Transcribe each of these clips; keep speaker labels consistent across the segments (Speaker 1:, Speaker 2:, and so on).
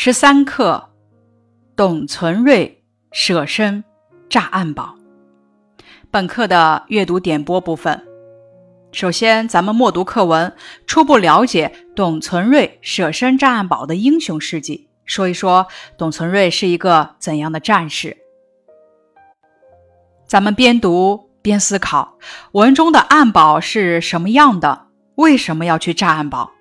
Speaker 1: 十三课，董存瑞舍身炸暗堡。本课的阅读点播部分，首先咱们默读课文，初步了解董存瑞舍身炸暗堡的英雄事迹，说一说董存瑞是一个怎样的战士。咱们边读边思考，文中的暗堡是什么样的？为什么要去炸暗堡？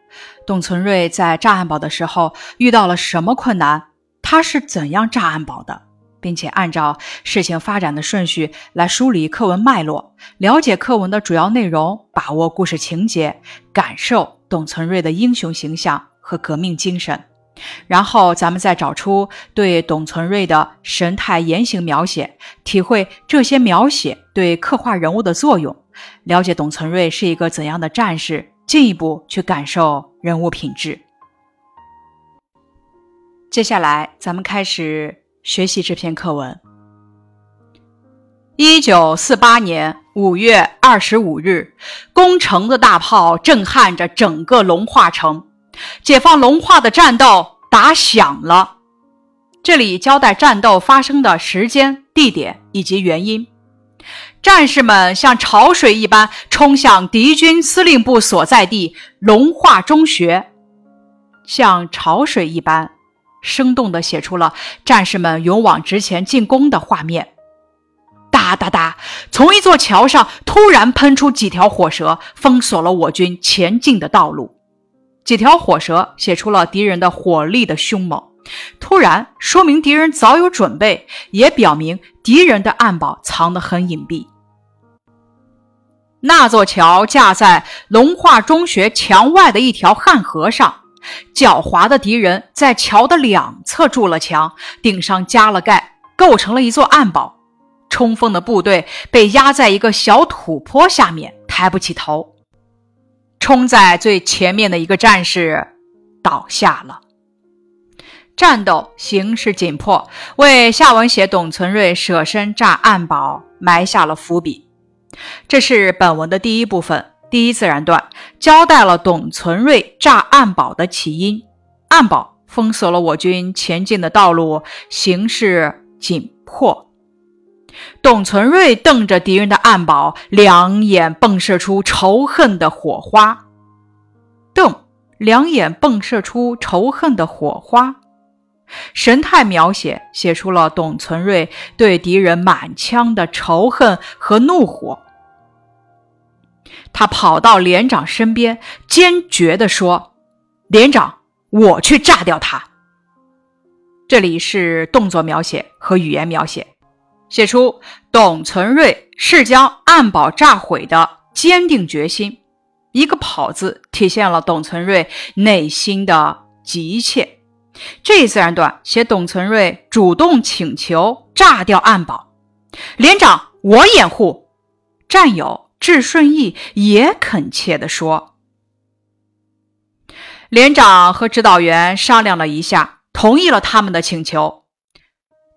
Speaker 1: 董存瑞在炸暗堡的时候遇到了什么困难？他是怎样炸暗堡的？并且按照事情发展的顺序来梳理课文脉络，了解课文的主要内容，把握故事情节，感受董存瑞的英雄形象和革命精神。然后咱们再找出对董存瑞的神态言行描写，体会这些描写对刻画人物的作用，了解董存瑞是一个怎样的战士。进一步去感受人物品质。接下来，咱们开始学习这篇课文。一九四八年五月二十五日，攻城的大炮震撼着整个龙化城，解放龙化的战斗打响了。这里交代战斗发生的时间、地点以及原因。战士们像潮水一般冲向敌军司令部所在地龙化中学，像潮水一般，生动地写出了战士们勇往直前进攻的画面。哒哒哒，从一座桥上突然喷出几条火蛇，封锁了我军前进的道路。几条火蛇写出了敌人的火力的凶猛。突然，说明敌人早有准备，也表明敌人的暗堡藏得很隐蔽。那座桥架在龙化中学墙外的一条汉河上，狡猾的敌人在桥的两侧筑了墙，顶上加了盖，构成了一座暗堡。冲锋的部队被压在一个小土坡下面，抬不起头。冲在最前面的一个战士倒下了。战斗形势紧迫，为下文写董存瑞舍身炸暗堡埋下了伏笔。这是本文的第一部分，第一自然段，交代了董存瑞炸暗堡的起因。暗堡封锁了我军前进的道路，形势紧迫。董存瑞瞪着敌人的暗堡，两眼迸射出仇恨的火花。瞪，两眼迸射出仇恨的火花。神态描写写出了董存瑞对敌人满腔的仇恨和怒火。他跑到连长身边，坚决地说：“连长，我去炸掉他。”这里是动作描写和语言描写，写出董存瑞是将暗堡炸毁的坚定决心。一个“跑”字体现了董存瑞内心的急切。这一自然段写董存瑞主动请求炸掉暗堡，连长我掩护。战友智顺义也恳切地说。连长和指导员商量了一下，同意了他们的请求。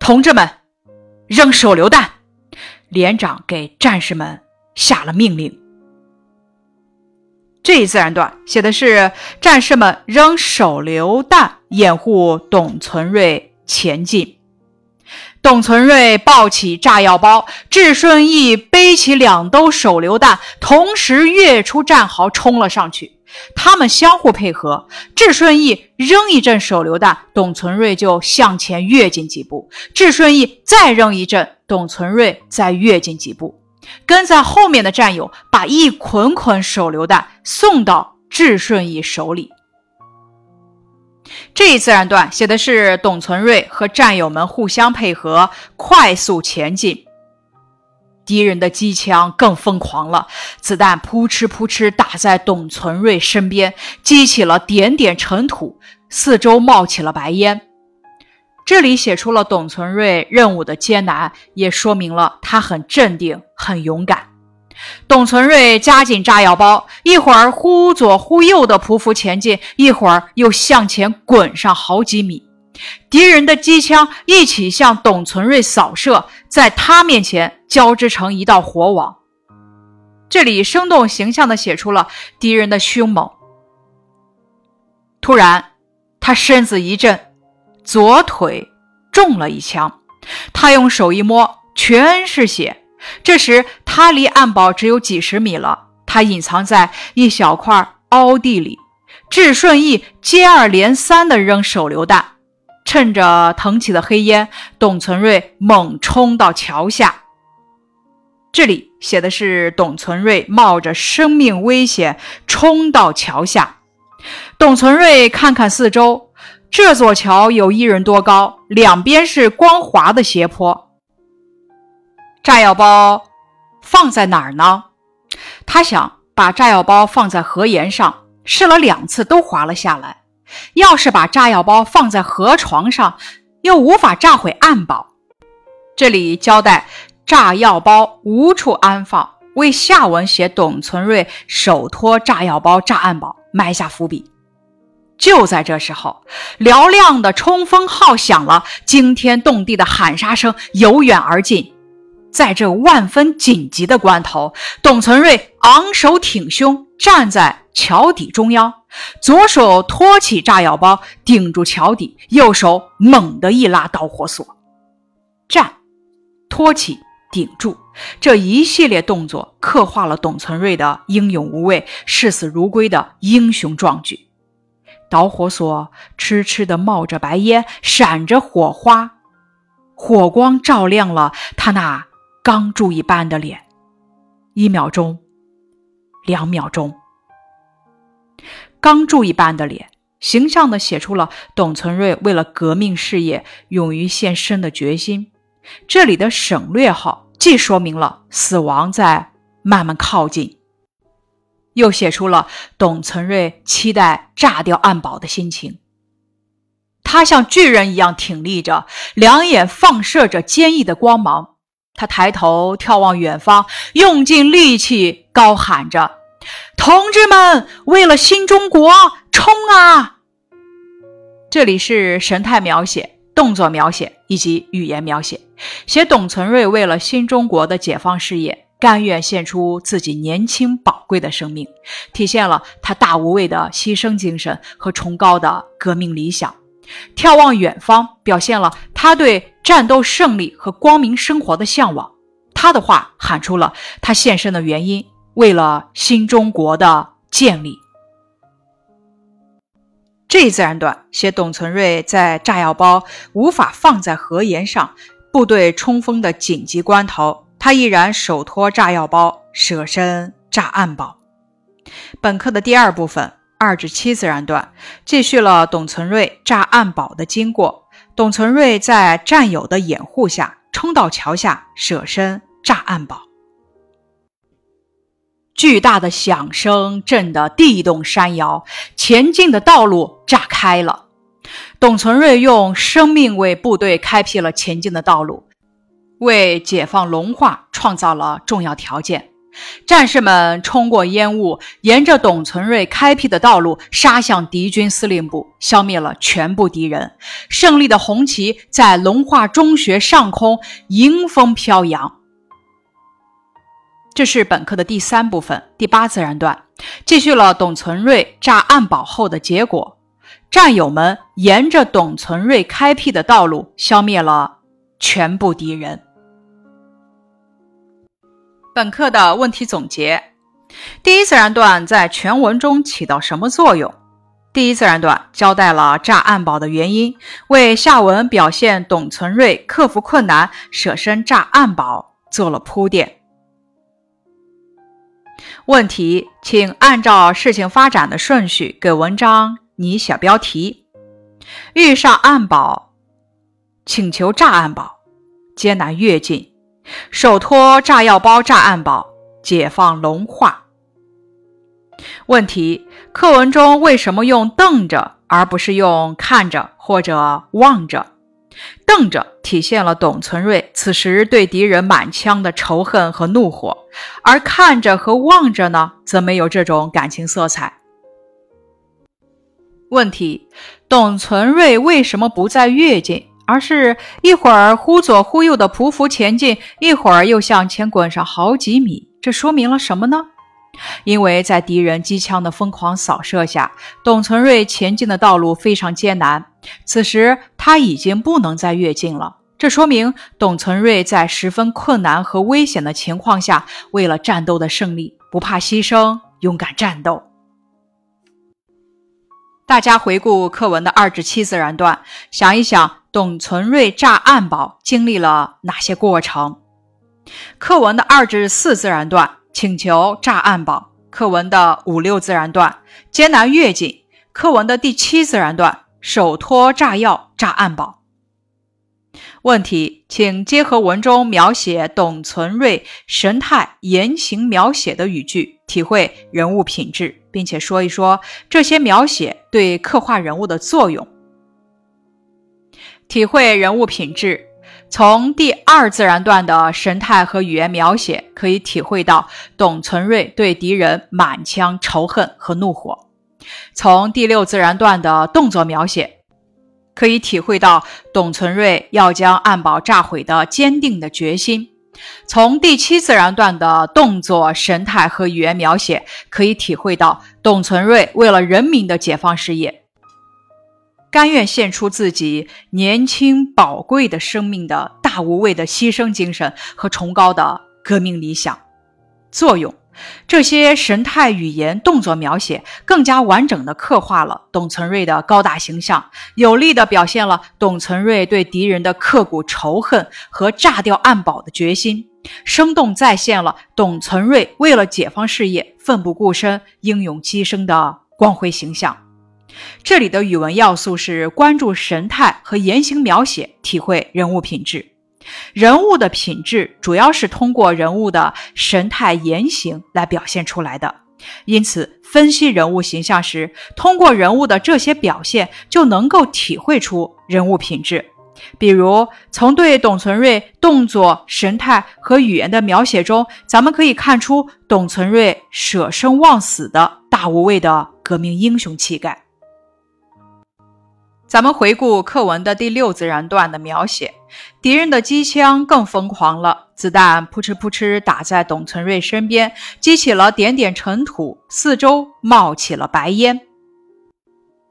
Speaker 1: 同志们，扔手榴弹！连长给战士们下了命令。这一自然段写的是战士们扔手榴弹掩护董存瑞前进。董存瑞抱起炸药包，智顺义背起两兜手榴弹，同时跃出战壕冲了上去。他们相互配合，智顺义扔一阵手榴弹，董存瑞就向前跃进几步；智顺义再扔一阵，董存瑞再跃进几步。跟在后面的战友把一捆捆手榴弹送到智顺义手里。这一自然段写的是董存瑞和战友们互相配合，快速前进。敌人的机枪更疯狂了，子弹扑哧扑哧打在董存瑞身边，激起了点点尘土，四周冒起了白烟。这里写出了董存瑞任务的艰难，也说明了他很镇定、很勇敢。董存瑞夹紧炸药包，一会儿忽左忽右的匍匐前进，一会儿又向前滚上好几米。敌人的机枪一起向董存瑞扫射，在他面前交织成一道火网。这里生动形象地写出了敌人的凶猛。突然，他身子一震。左腿中了一枪。他用手一摸，全是血。这时他离暗堡只有几十米了，他隐藏在一小块凹地里。智顺义接二连三地扔手榴弹，趁着腾起的黑烟，董存瑞猛冲到桥下。这里写的是董存瑞冒着生命危险冲到桥下。董存瑞看看四周，这座桥有一人多高，两边是光滑的斜坡。炸药包放在哪儿呢？他想把炸药包放在河沿上，试了两次都滑了下来。要是把炸药包放在河床上，又无法炸毁暗堡。这里交代。炸药包无处安放，为下文写董存瑞手托炸药包炸暗堡埋下伏笔。就在这时候，嘹亮的冲锋号响了，惊天动地的喊杀声由远而近。在这万分紧急的关头，董存瑞昂首挺胸站在桥底中央，左手托起炸药包顶住桥底，右手猛地一拉导火索，站，托起。顶住！这一系列动作刻画了董存瑞的英勇无畏、视死如归的英雄壮举。导火索痴痴地冒着白烟，闪着火花，火光照亮了他那钢铸一般的脸。一秒钟，两秒钟，钢铸一般的脸，形象地写出了董存瑞为了革命事业勇于献身的决心。这里的省略号既说明了死亡在慢慢靠近，又写出了董存瑞期待炸掉暗堡的心情。他像巨人一样挺立着，两眼放射着坚毅的光芒。他抬头眺望远方，用尽力气高喊着：“同志们，为了新中国，冲啊！”这里是神态描写。动作描写以及语言描写，写董存瑞为了新中国的解放事业，甘愿献出自己年轻宝贵的生命，体现了他大无畏的牺牲精神和崇高的革命理想。眺望远方，表现了他对战斗胜利和光明生活的向往。他的话喊出了他献身的原因：为了新中国的建立。这一自然段写董存瑞在炸药包无法放在河沿上，部队冲锋的紧急关头，他毅然手托炸药包，舍身炸暗堡。本课的第二部分二至七自然段继续了董存瑞炸暗堡的经过。董存瑞在战友的掩护下冲到桥下，舍身炸暗堡。巨大的响声震得地动山摇，前进的道路炸开了。董存瑞用生命为部队开辟了前进的道路，为解放龙化创造了重要条件。战士们冲过烟雾，沿着董存瑞开辟的道路杀向敌军司令部，消灭了全部敌人。胜利的红旗在龙化中学上空迎风飘扬。这是本课的第三部分，第八自然段，继续了董存瑞炸暗堡后的结果。战友们沿着董存瑞开辟的道路，消灭了全部敌人。本课的问题总结：第一自然段在全文中起到什么作用？第一自然段交代了炸暗堡的原因，为下文表现董存瑞克服困难、舍身炸暗堡做了铺垫。问题，请按照事情发展的顺序给文章拟小标题：遇上暗堡，请求炸暗堡，艰难跃进，手托炸药包炸暗堡，解放龙化。问题，课文中为什么用瞪着而不是用看着或者望着？瞪着体现了董存瑞此时对敌人满腔的仇恨和怒火，而看着和望着呢，则没有这种感情色彩。问题：董存瑞为什么不在跃进，而是一会儿忽左忽右的匍匐前进，一会儿又向前滚上好几米？这说明了什么呢？因为在敌人机枪的疯狂扫射下，董存瑞前进的道路非常艰难。此时，他已经不能再越境了。这说明董存瑞在十分困难和危险的情况下，为了战斗的胜利，不怕牺牲，勇敢战斗。大家回顾课文的二至七自然段，想一想董存瑞炸暗堡经历了哪些过程？课文的二至四自然段请求炸暗堡，课文的五六自然段艰难越境，课文的第七自然段手托炸药炸暗堡。问题，请结合文中描写董存瑞神态言行描写的语句，体会人物品质，并且说一说这些描写对刻画人物的作用。体会人物品质，从第二自然段的神态和语言描写，可以体会到董存瑞对敌人满腔仇恨和怒火；从第六自然段的动作描写。可以体会到董存瑞要将暗堡炸毁的坚定的决心。从第七自然段的动作、神态和语言描写，可以体会到董存瑞为了人民的解放事业，甘愿献出自己年轻宝贵的生命的大无畏的牺牲精神和崇高的革命理想。作用。这些神态、语言、动作描写，更加完整地刻画了董存瑞的高大形象，有力地表现了董存瑞对敌人的刻骨仇恨和炸掉暗堡的决心，生动再现了董存瑞为了解放事业奋不顾身、英勇牺牲的光辉形象。这里的语文要素是关注神态和言行描写，体会人物品质。人物的品质主要是通过人物的神态言行来表现出来的，因此分析人物形象时，通过人物的这些表现就能够体会出人物品质。比如，从对董存瑞动作、神态和语言的描写中，咱们可以看出董存瑞舍生忘死的大无畏的革命英雄气概。咱们回顾课文的第六自然段的描写，敌人的机枪更疯狂了，子弹扑哧扑哧打在董存瑞身边，激起了点点尘土，四周冒起了白烟。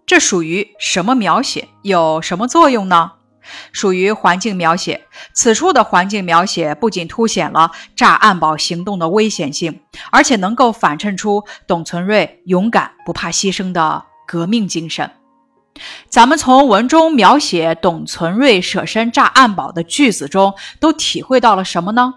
Speaker 1: 这属于什么描写？有什么作用呢？属于环境描写。此处的环境描写不仅凸显了炸暗堡行动的危险性，而且能够反衬出董存瑞勇敢不怕牺牲的革命精神。咱们从文中描写董存瑞舍身炸暗堡的句子中，都体会到了什么呢？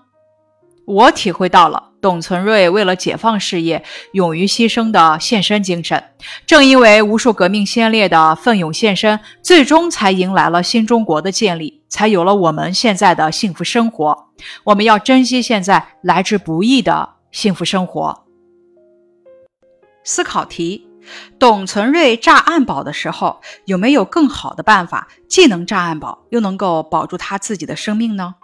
Speaker 1: 我体会到了董存瑞为了解放事业勇于牺牲的献身精神。正因为无数革命先烈的奋勇献身，最终才迎来了新中国的建立，才有了我们现在的幸福生活。我们要珍惜现在来之不易的幸福生活。思考题。董存瑞炸暗堡的时候，有没有更好的办法，既能炸暗堡，又能够保住他自己的生命呢？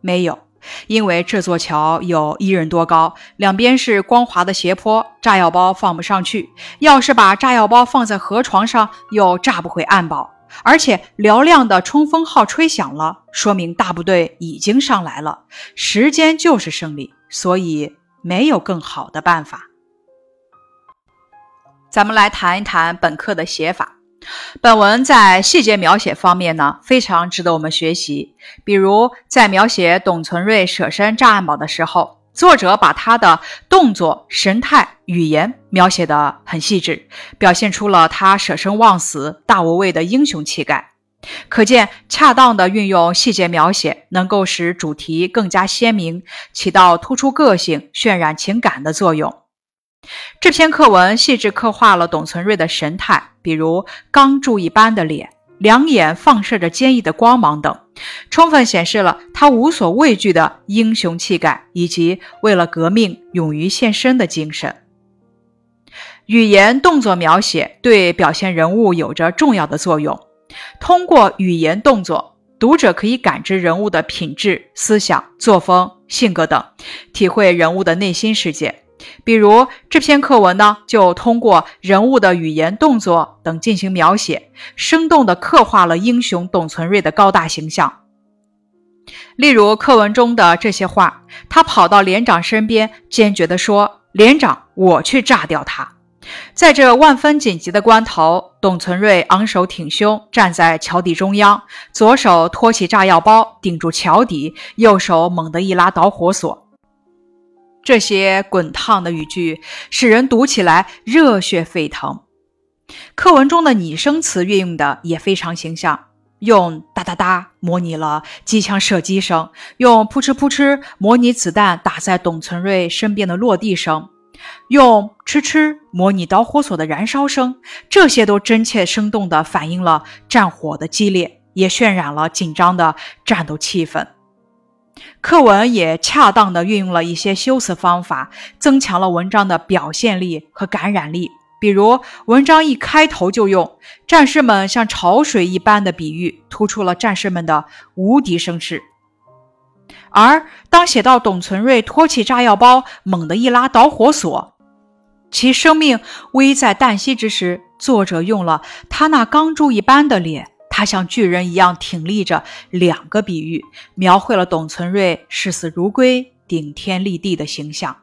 Speaker 1: 没有，因为这座桥有一人多高，两边是光滑的斜坡，炸药包放不上去。要是把炸药包放在河床上，又炸不毁暗堡。而且嘹亮的冲锋号吹响了，说明大部队已经上来了。时间就是胜利，所以没有更好的办法。咱们来谈一谈本课的写法。本文在细节描写方面呢，非常值得我们学习。比如在描写董存瑞舍身炸暗堡的时候，作者把他的动作、神态、语言描写得很细致，表现出了他舍生忘死、大无畏的英雄气概。可见，恰当的运用细节描写，能够使主题更加鲜明，起到突出个性、渲染情感的作用。这篇课文细致刻画了董存瑞的神态，比如钢铸一般的脸，两眼放射着坚毅的光芒等，充分显示了他无所畏惧的英雄气概以及为了革命勇于献身的精神。语言动作描写对表现人物有着重要的作用，通过语言动作，读者可以感知人物的品质、思想、作风、性格等，体会人物的内心世界。比如这篇课文呢，就通过人物的语言、动作等进行描写，生动地刻画了英雄董存瑞的高大形象。例如课文中的这些话：他跑到连长身边，坚决地说：“连长，我去炸掉他。”在这万分紧急的关头，董存瑞昂首挺胸站在桥底中央，左手托起炸药包顶住桥底，右手猛地一拉导火索。这些滚烫的语句使人读起来热血沸腾。课文中的拟声词运用的也非常形象，用哒哒哒模拟了机枪射击声，用扑哧扑哧模拟子弹打在董存瑞身边的落地声。用哧哧模拟导火索的燃烧声，这些都真切生动地反映了战火的激烈，也渲染了紧张的战斗气氛。课文也恰当地运用了一些修辞方法，增强了文章的表现力和感染力。比如，文章一开头就用“战士们像潮水一般的”比喻，突出了战士们的无敌声势。而当写到董存瑞托起炸药包，猛地一拉导火索，其生命危在旦夕之时，作者用了他那钢珠一般的脸，他像巨人一样挺立着，两个比喻，描绘了董存瑞视死如归、顶天立地的形象。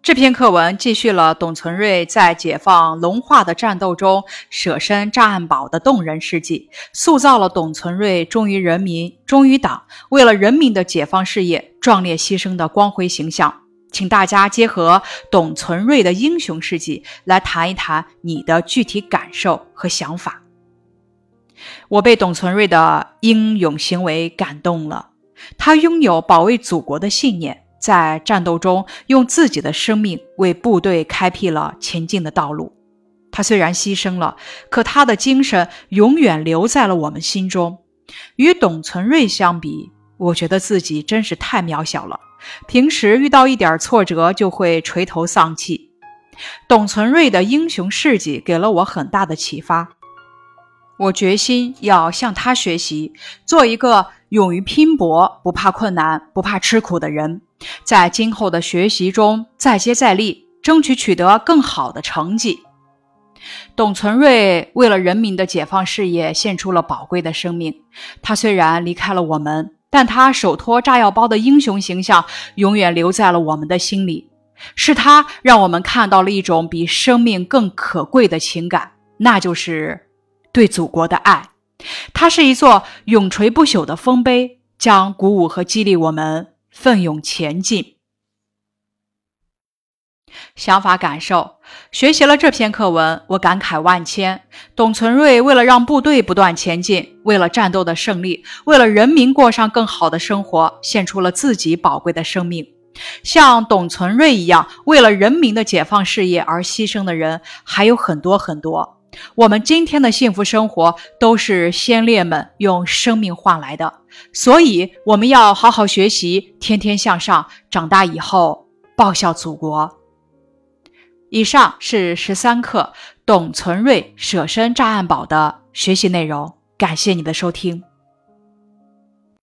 Speaker 1: 这篇课文继续了董存瑞在解放龙化的战斗中舍身炸暗堡的动人事迹，塑造了董存瑞忠于人民、忠于党，为了人民的解放事业壮烈牺牲的光辉形象。请大家结合董存瑞的英雄事迹来谈一谈你的具体感受和想法。我被董存瑞的英勇行为感动了，他拥有保卫祖国的信念。在战斗中，用自己的生命为部队开辟了前进的道路。他虽然牺牲了，可他的精神永远留在了我们心中。与董存瑞相比，我觉得自己真是太渺小了。平时遇到一点挫折就会垂头丧气。董存瑞的英雄事迹给了我很大的启发。我决心要向他学习，做一个勇于拼搏、不怕困难、不怕吃苦的人。在今后的学习中再接再厉，争取取得更好的成绩。董存瑞为了人民的解放事业献出了宝贵的生命。他虽然离开了我们，但他手托炸药包的英雄形象永远留在了我们的心里。是他让我们看到了一种比生命更可贵的情感，那就是对祖国的爱。它是一座永垂不朽的丰碑，将鼓舞和激励我们。奋勇前进，想法感受。学习了这篇课文，我感慨万千。董存瑞为了让部队不断前进，为了战斗的胜利，为了人民过上更好的生活，献出了自己宝贵的生命。像董存瑞一样，为了人民的解放事业而牺牲的人还有很多很多。我们今天的幸福生活都是先烈们用生命换来的，所以我们要好好学习，天天向上，长大以后报效祖国。以上是十三课董存瑞舍身炸暗堡的学习内容，感谢你的收听。